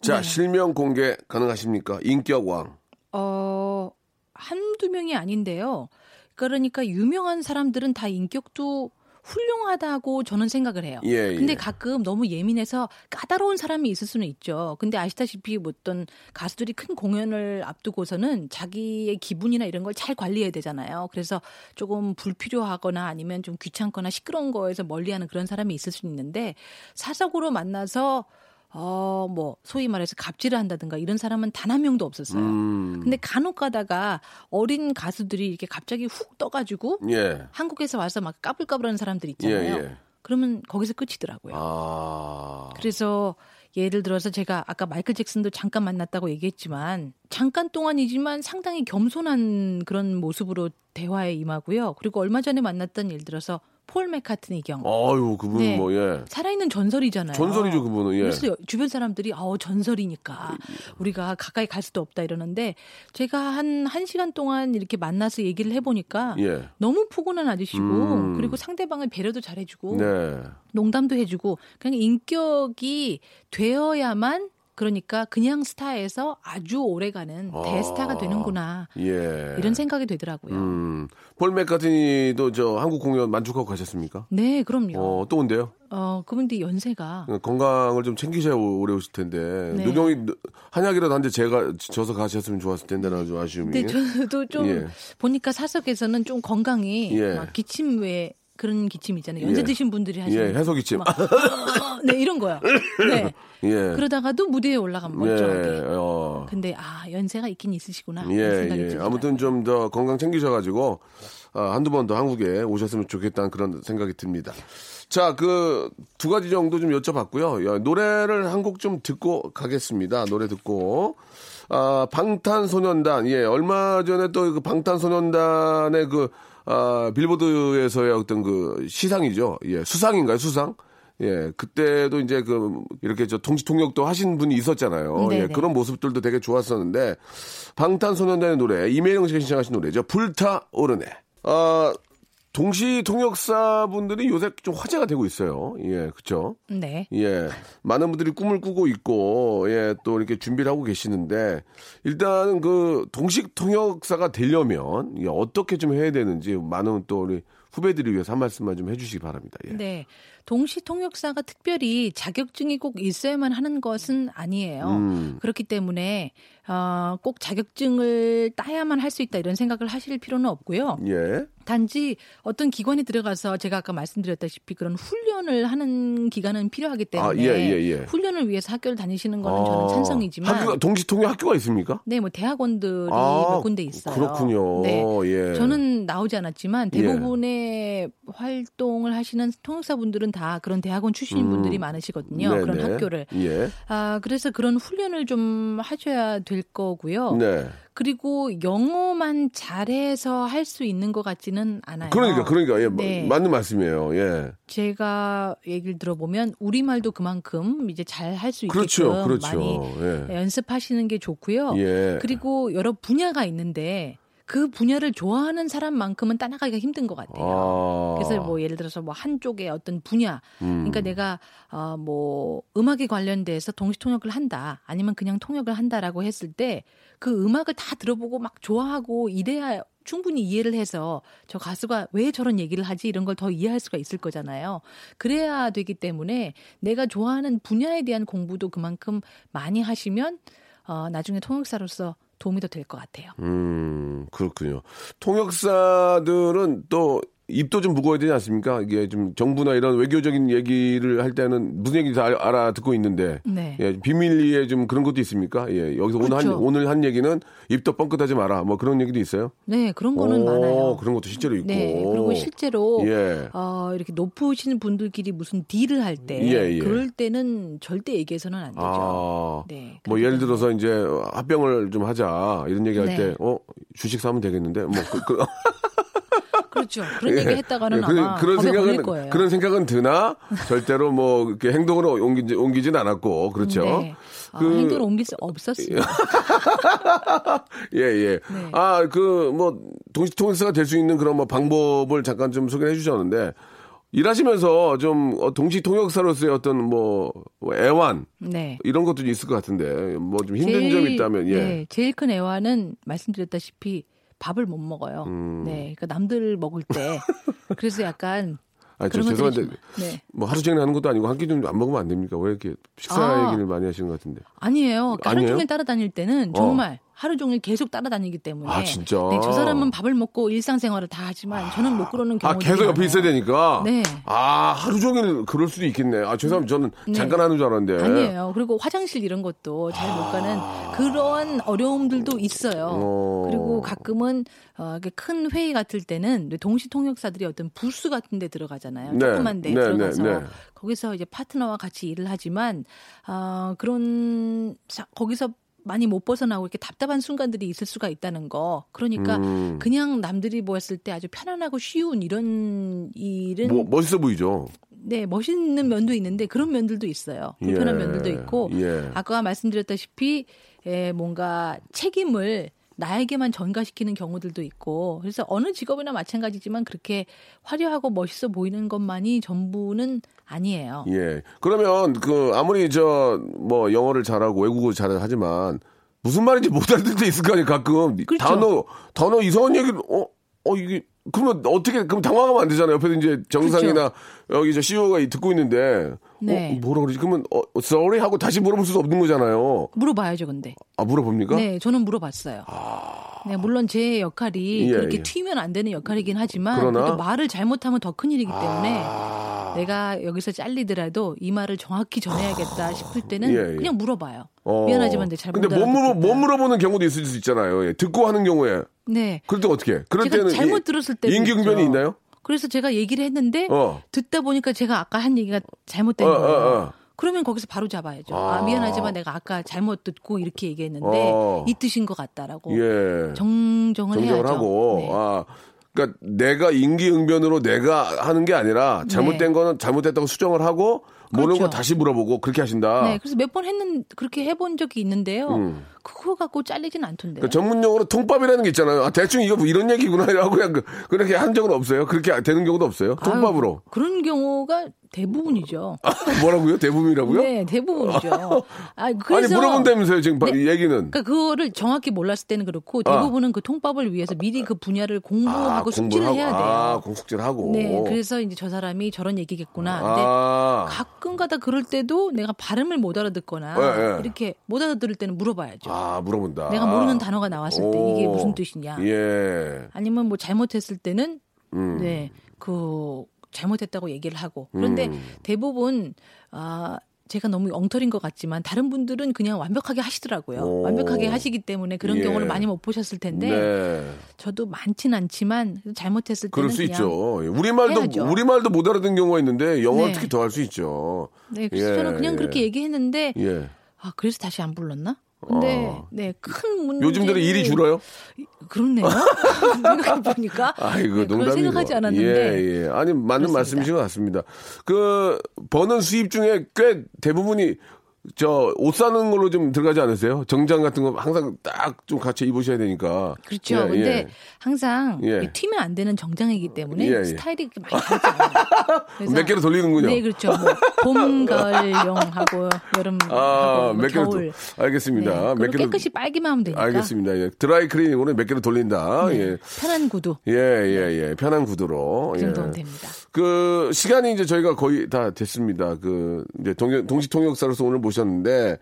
자, 네. 실명 공개 가능하십니까? 인격 왕. 어, 한두 명이 아닌데요. 그러니까 유명한 사람들은 다 인격도 훌륭하다고 저는 생각을 해요. 예, 근데 예. 가끔 너무 예민해서 까다로운 사람이 있을 수는 있죠. 근데 아시다시피 뭐 어떤 가수들이 큰 공연을 앞두고서는 자기의 기분이나 이런 걸 잘 관리해야 되잖아요. 그래서 조금 불필요하거나 아니면 좀 귀찮거나 시끄러운 거에서 멀리하는 그런 사람이 있을 수 있는데 사석으로 만나서 어, 뭐, 소위 말해서 갑질을 한다든가 이런 사람은 단 한 명도 없었어요. 음. 근데 간혹 가다가 어린 가수들이 이렇게 갑자기 훅 떠가지고 예. 한국에서 와서 막 까불까불 하는 사람들 있잖아요. 예, 예. 그러면 거기서 끝이더라고요. 아. 그래서 예를 들어서 제가 아까 마이클 잭슨도 잠깐 만났다고 얘기했지만 잠깐 동안이지만 상당히 겸손한 그런 모습으로 대화에 임하고요. 그리고 얼마 전에 만났던 예를 들어서 폴 맥카트니 경 아유, 그분 네. 뭐, 예. 살아있는 전설이잖아요. 전설이죠, 그분은, 예. 그래서 주변 사람들이 아우 전설이니까 우리가 가까이 갈 수도 없다 이러는데 제가 한한 시간 동안 이렇게 만나서 얘기를 해 보니까 예. 너무 포근한 아저씨고 음. 그리고 상대방을 배려도 잘해 주고 네. 농담도 해 주고 그냥 인격이 되어야만 그러니까 그냥 스타에서 아주 오래가는 아. 대스타가 되는구나 예. 이런 생각이 되더라고요. 음. 폴 맥카트니도 저 한국 공연 만족하고 가셨습니까? 네, 그럼요. 어, 또 온대요? 어, 그분들 연세가 건강을 좀 챙기셔야 오래 오실 텐데. 네. 노경이 한약이라도 한 대 제가 져서 가셨으면 좋았을 텐데라는 좀 아쉬움이. 근데 저도 좀 예. 보니까 사석에서는 좀 건강이 예. 막 기침 외 그런 기침 있잖아요. 연세 예. 드신 분들이 하시는 예, 해소 기침. 막, 네, 이런 거요. 네. [LAUGHS] 예. 그러다가도 무대에 올라가면 멀쩡하게. 예. 어. 근데 아 연세가 있긴 있으시구나. 예, 예. 아무튼 좀 더 건강 챙기셔가지고, 아, 한두 번 더 한국에 오셨으면 좋겠다는 그런 생각이 듭니다. 자, 그, 두 가지 정도 좀 여쭤봤고요. 야, 노래를 한 곡 좀 듣고 가겠습니다. 노래 듣고. 아, 방탄소년단. 예, 얼마 전에 또 그 방탄소년단의 그, 아, 빌보드에서의 어떤 그 시상이죠. 예, 수상인가요? 수상? 예, 그때도 이제 그, 이렇게 저 통시 통역도 하신 분이 있었잖아요. 예, 네네. 그런 모습들도 되게 좋았었는데, 방탄소년단의 노래, 이매영 씨가 신청하신 노래죠. 불타오르네. 아, 동시 통역사 분들이 요새 좀 화제가 되고 있어요. 예, 그쵸? 네. 예. 많은 분들이 꿈을 꾸고 있고, 예, 또 이렇게 준비를 하고 계시는데, 일단은 그 동식 통역사가 되려면, 예, 어떻게 좀 해야 되는지, 많은 또 우리 후배들을 위해서 한 말씀만 좀 해주시기 바랍니다. 예. 네. 동시 통역사가 특별히 자격증이 꼭 있어야만 하는 것은 아니에요. 음. 그렇기 때문에 어, 꼭 자격증을 따야만 할 수 있다 이런 생각을 하실 필요는 없고요. 예. 단지 어떤 기관에 들어가서 제가 아까 말씀드렸다시피 그런 훈련을 하는 기간은 필요하기 때문에 아, 예, 예, 예. 훈련을 위해서 학교를 다니시는 거는 아, 저는 찬성이지만 학교가 동시 통역 학교가 있습니까? 네, 뭐 대학원들이 아, 몇 군데 있어요. 그렇군요. 네. 예. 저는 나오지 않았지만 대부분의 활동을 하시는 통역사분들은 다 그런 대학원 출신인 음. 분들이 많으시거든요. 네네. 그런 학교를. 예. 아, 그래서 그런 훈련을 좀 하셔야 될 거고요. 네. 그리고 영어만 잘해서 할 수 있는 것 같지는 않아요. 그러니까 그러니까 예, 네. 맞는 말씀이에요. 예. 제가 얘기를 들어보면 우리 말도 그만큼 이제 잘 할 수 있게끔 그렇죠. 그렇죠. 많이 예. 연습하시는 게 좋고요. 예. 그리고 여러 분야가 있는데 그 분야를 좋아하는 사람만큼은 따라가기가 힘든 것 같아요. 아. 그래서 뭐 예를 들어서 뭐 한쪽의 어떤 분야, 음. 그러니까 내가 어뭐 음악에 관련돼서 동시 통역을 한다, 아니면 그냥 통역을 한다라고 했을 때 그 음악을 다 들어보고 막 좋아하고 이래야 충분히 이해를 해서 저 가수가 왜 저런 얘기를 하지 이런 걸 더 이해할 수가 있을 거잖아요. 그래야 되기 때문에 내가 좋아하는 분야에 대한 공부도 그만큼 많이 하시면 어 나중에 통역사로서 도움이 더 될 것 같아요. 음, 그렇군요. 통역사들은 또 입도 좀 무거워야 되지 않습니까? 이게 좀 정부나 이런 외교적인 얘기를 할 때는 무슨 얘기인지 알- 알아듣고 있는데 네. 예, 비밀리에 좀 그런 것도 있습니까? 예, 여기서 오늘 한 그렇죠. 오늘 한 얘기는 입도 뻥끗하지 마라. 뭐 그런 얘기도 있어요. 네, 그런 거는 오, 많아요. 그런 것도 실제로 있고. 네, 그리고 실제로 예. 어, 이렇게 높으신 분들끼리 무슨 딜을 할때 예, 예. 그럴 때는 절대 얘기해서는 안 되죠. 아, 네. 뭐 예를. 들어서 이제 합병을 좀 하자 이런 얘기할 네. 때, 어 주식 사면 되겠는데, 뭐 그, 그, 그렇죠. 그런 얘기 했다가는 예, 그, 아마 그런 생각은 거예요. 그런 생각은 드나 절대로 뭐 이렇게 행동으로 옮기지 옮기진 않았고 그렇죠. 네. 아, 그- 행동을 옮길 수 없었습니다. [LAUGHS] 예 예. 네. 아 그 뭐 동시 통역사가 될 수 있는 그런 뭐 방법을 잠깐 좀 소개해 주셨는데 일하시면서 좀 어, 동시 통역사로서의 어떤 뭐, 뭐 애완 네. 이런 것도 있을 것 같은데 뭐 좀 힘든 점이 있다면 예. 네, 제일 큰 애환은 말씀드렸다시피 밥을 못 먹어요. 음. 네, 그러니까 남들 먹을 때 [LAUGHS] 그래서 약간 아, 저 죄송한데 좀- 네. 뭐 하루 종일 하는 것도 아니고 한 끼 좀 안 먹으면 안 됩니까? 왜 이렇게 식사 아. 얘기를 많이 하시는 것 같은데. 아니에요. 하루 아니에요? 종일 따라다닐 때는 정말 하루 종일 계속 따라다니기 때문에. 아, 진짜? 네, 저 사람은 밥을 먹고 일상생활을 다 하지만 저는 못 그러는 아, 경우들이 계속 옆에 많아요. 있어야 되니까? 네. 아, 하루 종일 그럴 수도 있겠네. 아, 죄송합니다. 저는 네. 잠깐 하는 줄 알았는데. 아니에요. 그리고 화장실 이런 것도 잘 못 가는 그런 어려움들도 있어요. 어. 그리고 가끔은 어, 큰 회의 같을 때는 동시 통역사들이 어떤 부스 같은 데 들어가잖아요. 네. 조그만 데 네, 들어가서 네, 네. 거기서 이제 파트너와 같이 일을 하지만 어, 그런 사- 거기서 많이 못 벗어나고 이렇게 답답한 순간들이 있을 수가 있다는 거. 그러니까 음. 그냥 남들이 보았을 때 아주 편안하고 쉬운 이런 일은 뭐, 멋있어 보이죠? 네, 멋있는 면도 있는데 그런 면들도 있어요. 불편한 예. 면들도 있고 예. 아까 말씀드렸다시피 에, 뭔가 책임을 나에게만 전가시키는 경우들도 있고 그래서 어느 직업이나 마찬가지지만 그렇게 화려하고 멋있어 보이는 것만이 전부는 아니에요. 예. 그러면 그 아무리 저 뭐 영어를 잘하고 외국어 잘하지만 무슨 말인지 못 알아듣을 때 있을 거 아니에요, 가끔. 그렇죠. 단어, 단어 이상한 얘기를, 어, 어, 이게, 그러면 어떻게, 그럼 당황하면 안 되잖아요. 옆에서 이제 정상이나 여기 저 CEO가 듣고 있는데. 그렇죠. 네. 어, 뭐라 그러지? 그러면, 어, sorry 하고 다시 물어볼 수도 없는 거잖아요. 물어봐야죠, 근데. 아, 물어봅니까? 네, 저는 물어봤어요. 네, 물론 제 역할이 예, 그렇게 예. 튀면 안 되는 역할이긴 하지만 그러나? 말을 잘못하면 더 큰일이기 때문에 아. 내가 여기서 잘리더라도 이 말을 정확히 전해야겠다 싶을 때는 예, 예. 그냥 물어봐요. 어. 미안하지만 내가 잘못 근데 못, 물어. 못 물어보는 경우도 있을 수 있잖아요. 예. 듣고 하는 경우에. 네. 그럴 때 어떻게? 그럴 때는. 잘못 이- 들었을 때도 인기응변이. 있나요? 그래서 제가 얘기를 했는데 어. 듣다 보니까 제가 아까 한 얘기가 잘못된 어, 거예요. 어, 어. 그러면 거기서 바로 잡아야죠. 아. 아, 미안하지만 내가 아까 잘못 듣고 이렇게 얘기했는데 어. 이 뜻인 것 같다라고 예. 정정을, 정정을 해야죠. 하고 네. 아 그러니까 내가 인기응변으로 내가 하는 게 아니라 잘못된 네. 거는 잘못됐다고 수정을 하고 모르는 거 그렇죠. 다시 물어보고 그렇게 하신다. 네, 그래서 몇 번 했는 그렇게 해본 적이 있는데요. 음. 그거 갖고 잘리진 않던데요. 그러니까 전문 용어로 통밥이라는 게 있잖아요. 아, 대충 이거 뭐 이런 얘기구나 [LAUGHS] 하고 그냥 그- 그렇게 한 적은 없어요. 그렇게 되는 경우도 없어요. 통밥으로 아유, 그런 경우가 대부분이죠. [LAUGHS] 뭐라고요? 대부분이라고요? 네, 대부분이죠. [LAUGHS] 아, 아니 그래서 물어본다면서요 지금 바- 네. 얘기는. 그러니까 그거를 정확히 몰랐을 때는 그렇고 아. 대부분은 그 통밥을 위해서 미리 그 분야를 공부하고 숙지를 공부를 하고, 해야 돼요. 아, 공숙지를 하고. 네, 그래서 이제 저 사람이 저런 얘기겠구나. 근데 아. 가끔가다 그럴 때도 내가 발음을 못 알아듣거나 네, 네. 이렇게 못 알아들을 때는 물어봐야죠. 아, 물어본다. 내가 모르는 단어가 나왔을 때 이게 오. 무슨 뜻이냐. 예. 아니면 뭐 잘못했을 때는 음. 네, 그 잘못했다고 얘기를 하고. 그런데 음. 대부분 아 제가 너무 엉터리인 것 같지만 다른 분들은 그냥 완벽하게 하시더라고요. 오. 완벽하게 하시기 때문에 그런 예. 경우를 많이 못 보셨을 텐데 네. 저도 많진 않지만 잘못했을 때는 그럴 수 그냥 있죠. 우리 말도 해야죠. 우리 말도 못 알아듣는 경우가 있는데 영어 는 네. 특히 더 할 수 있죠. 네, 그래서 예, 저는 그냥 예. 그렇게 얘기했는데 예. 아 그래서 다시 안 불렀나? 근데 어. 네큰 문제 요즘 들어 일이 줄어요? 그렇네요. [LAUGHS] 생각해 보니까 아이고 네, 그런 농담이고. 생각하지 않았는데 예, 예. 아니 맞는 그렇습니다. 말씀이신 것 같습니다. 그 버는 수입 중에 꽤 대부분이 저 옷 사는 걸로 좀 들어가지 않으세요? 정장 같은 거 항상 딱 좀 같이 입으셔야 되니까. 그렇죠. 예, 근데 예. 항상 예. 튀면 안 되는 정장이기 때문에 예, 예. 스타일이 그렇게 많이. 그래서 [LAUGHS] 몇 개로 돌리는군요. 네, 그렇죠. 뭐 봄, 가을용하고 [LAUGHS] 여름 아, 뭐몇 개로 겨울. 돌- 알겠습니다. 네, 몇 개로 깨끗이 빨기만 하면 되니까. 알겠습니다. 예. 드라이 클리닝으로 몇 개로 돌린다. 네, 예. 편한 구두 예, 예, 예. 편한 구두로. 그 예. 정도면 됩니다. 그 시간이 이제 저희가 거의 다 됐습니다. 그 이제 동, 동시 통역사로서 오늘 모셨는데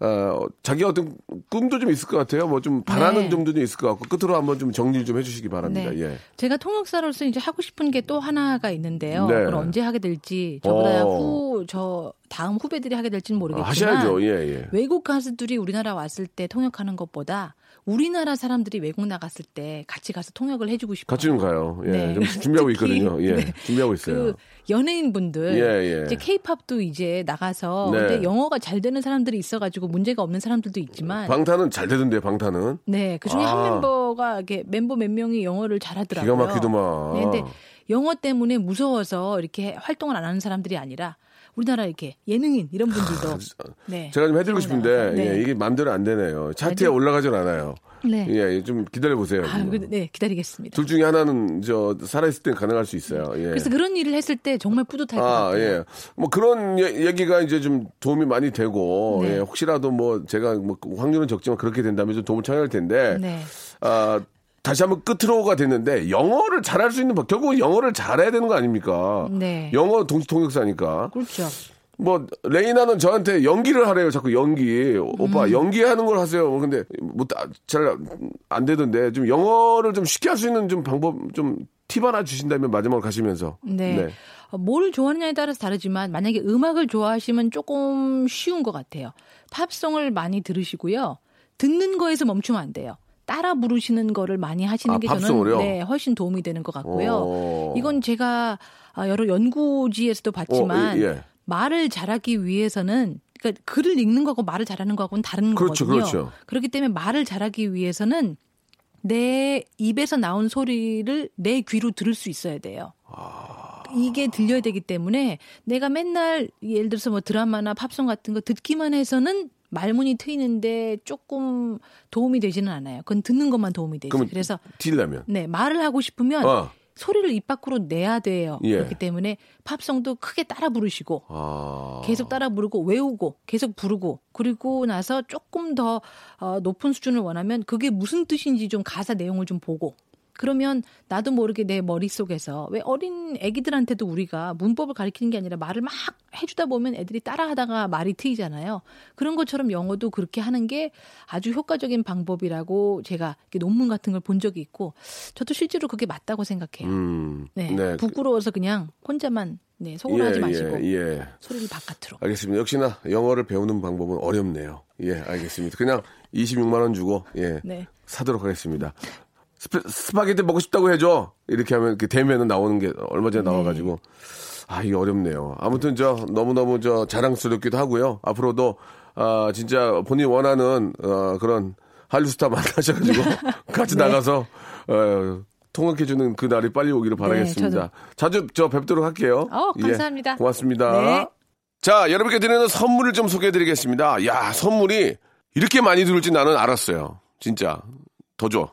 어, 자기 어떤 꿈도 좀 있을 것 같아요. 뭐 좀 바라는 네. 점도 좀 있을 것 같고 끝으로 한번 좀 정리를 좀 해주시기 바랍니다. 네. 예. 제가 통역사로서 이제 하고 싶은 게 또 하나가 있는데요. 네. 그걸 언제 하게 될지 저보다 어. 후, 저 다음 후배들이 하게 될지는 아, 모르겠지만 하셔야죠. 예, 예. 외국 가수들이 우리나라 왔을 때 통역하는 것보다 우리나라 사람들이 외국 나갔을 때 같이 가서 통역을 해주고 싶어요. 같이 좀 가요. 예. 네. 좀 [LAUGHS] 준비하고 있거든요. 예. 네. 준비하고 있어요. 그 연예인분들 예, 예. 이제 케이팝도 이제 나가서 네. 근데 영어가 잘 되는 사람들이 있어가지고 문제가 없는 사람들도 있지만 방탄은 잘 되던데 방탄은 네, 그 중에 아. 한 멤버가 이렇게 멤버 몇 명이 영어를 잘하더라고요. 기가 막히더만. 네, 근데 영어 때문에 무서워서 이렇게 활동을 안 하는 사람들이 아니라 우리나라 이렇게 예능인 이런 분들도 네. 제가 좀 해드리고 싶은데 나가서, 네. 예, 이게 마음대로 안 되네요. 차트에 아니, 올라가질 않아요. 네. 예, 좀 기다려 보세요. 아, 그- 네, 기다리겠습니다. 둘 중에 하나는 저 살아 있을 땐 가능할 수 있어요. 예. 그래서 그런 일을 했을 때 정말 뿌듯할 것 아, 같아요. 예. 뭐 그런 예- 얘기가 이제 좀 도움이 많이 되고, 네. 예, 혹시라도 뭐 제가 뭐 확률은 적지만 그렇게 된다면 좀 도움을 청할 텐데, 네. 아, 다시 한번 끝으로가 됐는데, 영어를 잘할 수 있는 법, 결국은 영어를 잘해야 되는 거 아닙니까? 네. 영어 동시 통역사니까. 그렇죠. 뭐, 레이나는 저한테 연기를 하래요. 자꾸 연기. 오빠, 음. 연기하는 걸 하세요. 근데, 뭐, 잘 안 되던데, 좀 영어를 좀 쉽게 할 수 있는 좀 방법, 좀 팁 하나 주신다면 마지막으로 가시면서. 네. 어, 뭘 좋아하느냐에 따라서 다르지만 만약에 음악을 좋아하시면 조금 쉬운 것 같아요. 팝송을 많이 들으시고요. 듣는 거에서 멈추면 안 돼요. 따라 부르시는 거를 많이 하시는 아, 게? 저는 네, 훨씬 도움이 되는 것 같고요. 오. 이건 제가 아, 여러 연구지에서도 봤지만 어, 예. 말을 잘하기 위해서는 그러니까 글을 읽는 거하고 말을 잘하는 거하고는 다른 그렇죠, 거거든요. 그렇죠. 그렇기 때문에 말을 잘하기 위해서는 내 입에서 나온 소리를 내 귀로 들을 수 있어야 돼요. 이게 들려야 되기 때문에 내가 맨날 예를 들어서 뭐 드라마나 팝송 같은 거 듣기만 해서는 말문이 트이는데 조금 도움이 되지는 않아요. 그건 듣는 것만 도움이 되죠. 그래서 튀려면. 네 말을 하고 싶으면 어. 소리를 입 밖으로 내야 돼요. 예. 그렇기 때문에 팝송도 크게 따라 부르시고 아. 계속 따라 부르고 외우고 계속 부르고 그리고 나서 조금 더 어, 높은 수준을 원하면 그게 무슨 뜻인지 좀 가사 내용을 좀 보고 그러면 나도 모르게 내 머릿속에서 왜 어린 애기들한테도 우리가 문법을 가르치는 게 아니라 말을 막 해주다 보면 애들이 따라하다가 말이 트이잖아요. 그런 것처럼 영어도 그렇게 하는 게 아주 효과적인 방법이라고 제가 논문 같은 걸 본 적이 있고 저도 실제로 그게 맞다고 생각해요. 음. 네. 부끄러워서 그냥 혼자만 네, 속으로 하지 마시고 예, 예. 소리를 바깥으로. 알겠습니다. 역시나 영어를 배우는 방법은 어렵네요. 예, 알겠습니다. 그냥 26만 원 주고 예 네. 사도록 하겠습니다. 스파, 스파 게티 먹고 싶다고 해줘. 이렇게 하면 그 대면은 나오는 게 얼마 전에 네. 나와가지고 아 이게 어렵네요. 아무튼 저 너무 너무 저 자랑스럽기도 하고요. 앞으로도 아 진짜 본인 이 원하는 어, 그런 한류 스타 만나셔가지고 [LAUGHS] 같이 네. 나가서 어, 통역해주는 그 날이 빨리 오기를 바라겠습니다. 저도. 자주 저 뵙도록 할게요. 어, 예, 감사합니다. 고맙습니다. 네. 자, 여러분께 드리는 선물을 좀 소개해 드리겠습니다. 야, 선물이 이렇게 많이 들을지 나는 알았어요. 진짜. 더 줘.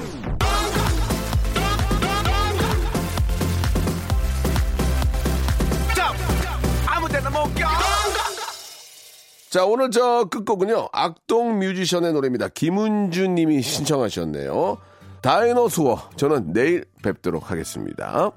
자, 오늘 저 끝곡은요. 악동 뮤지션의 노래입니다. 김은주 님이 신청하셨네요. 다이노스워. 저는 내일 뵙도록 하겠습니다.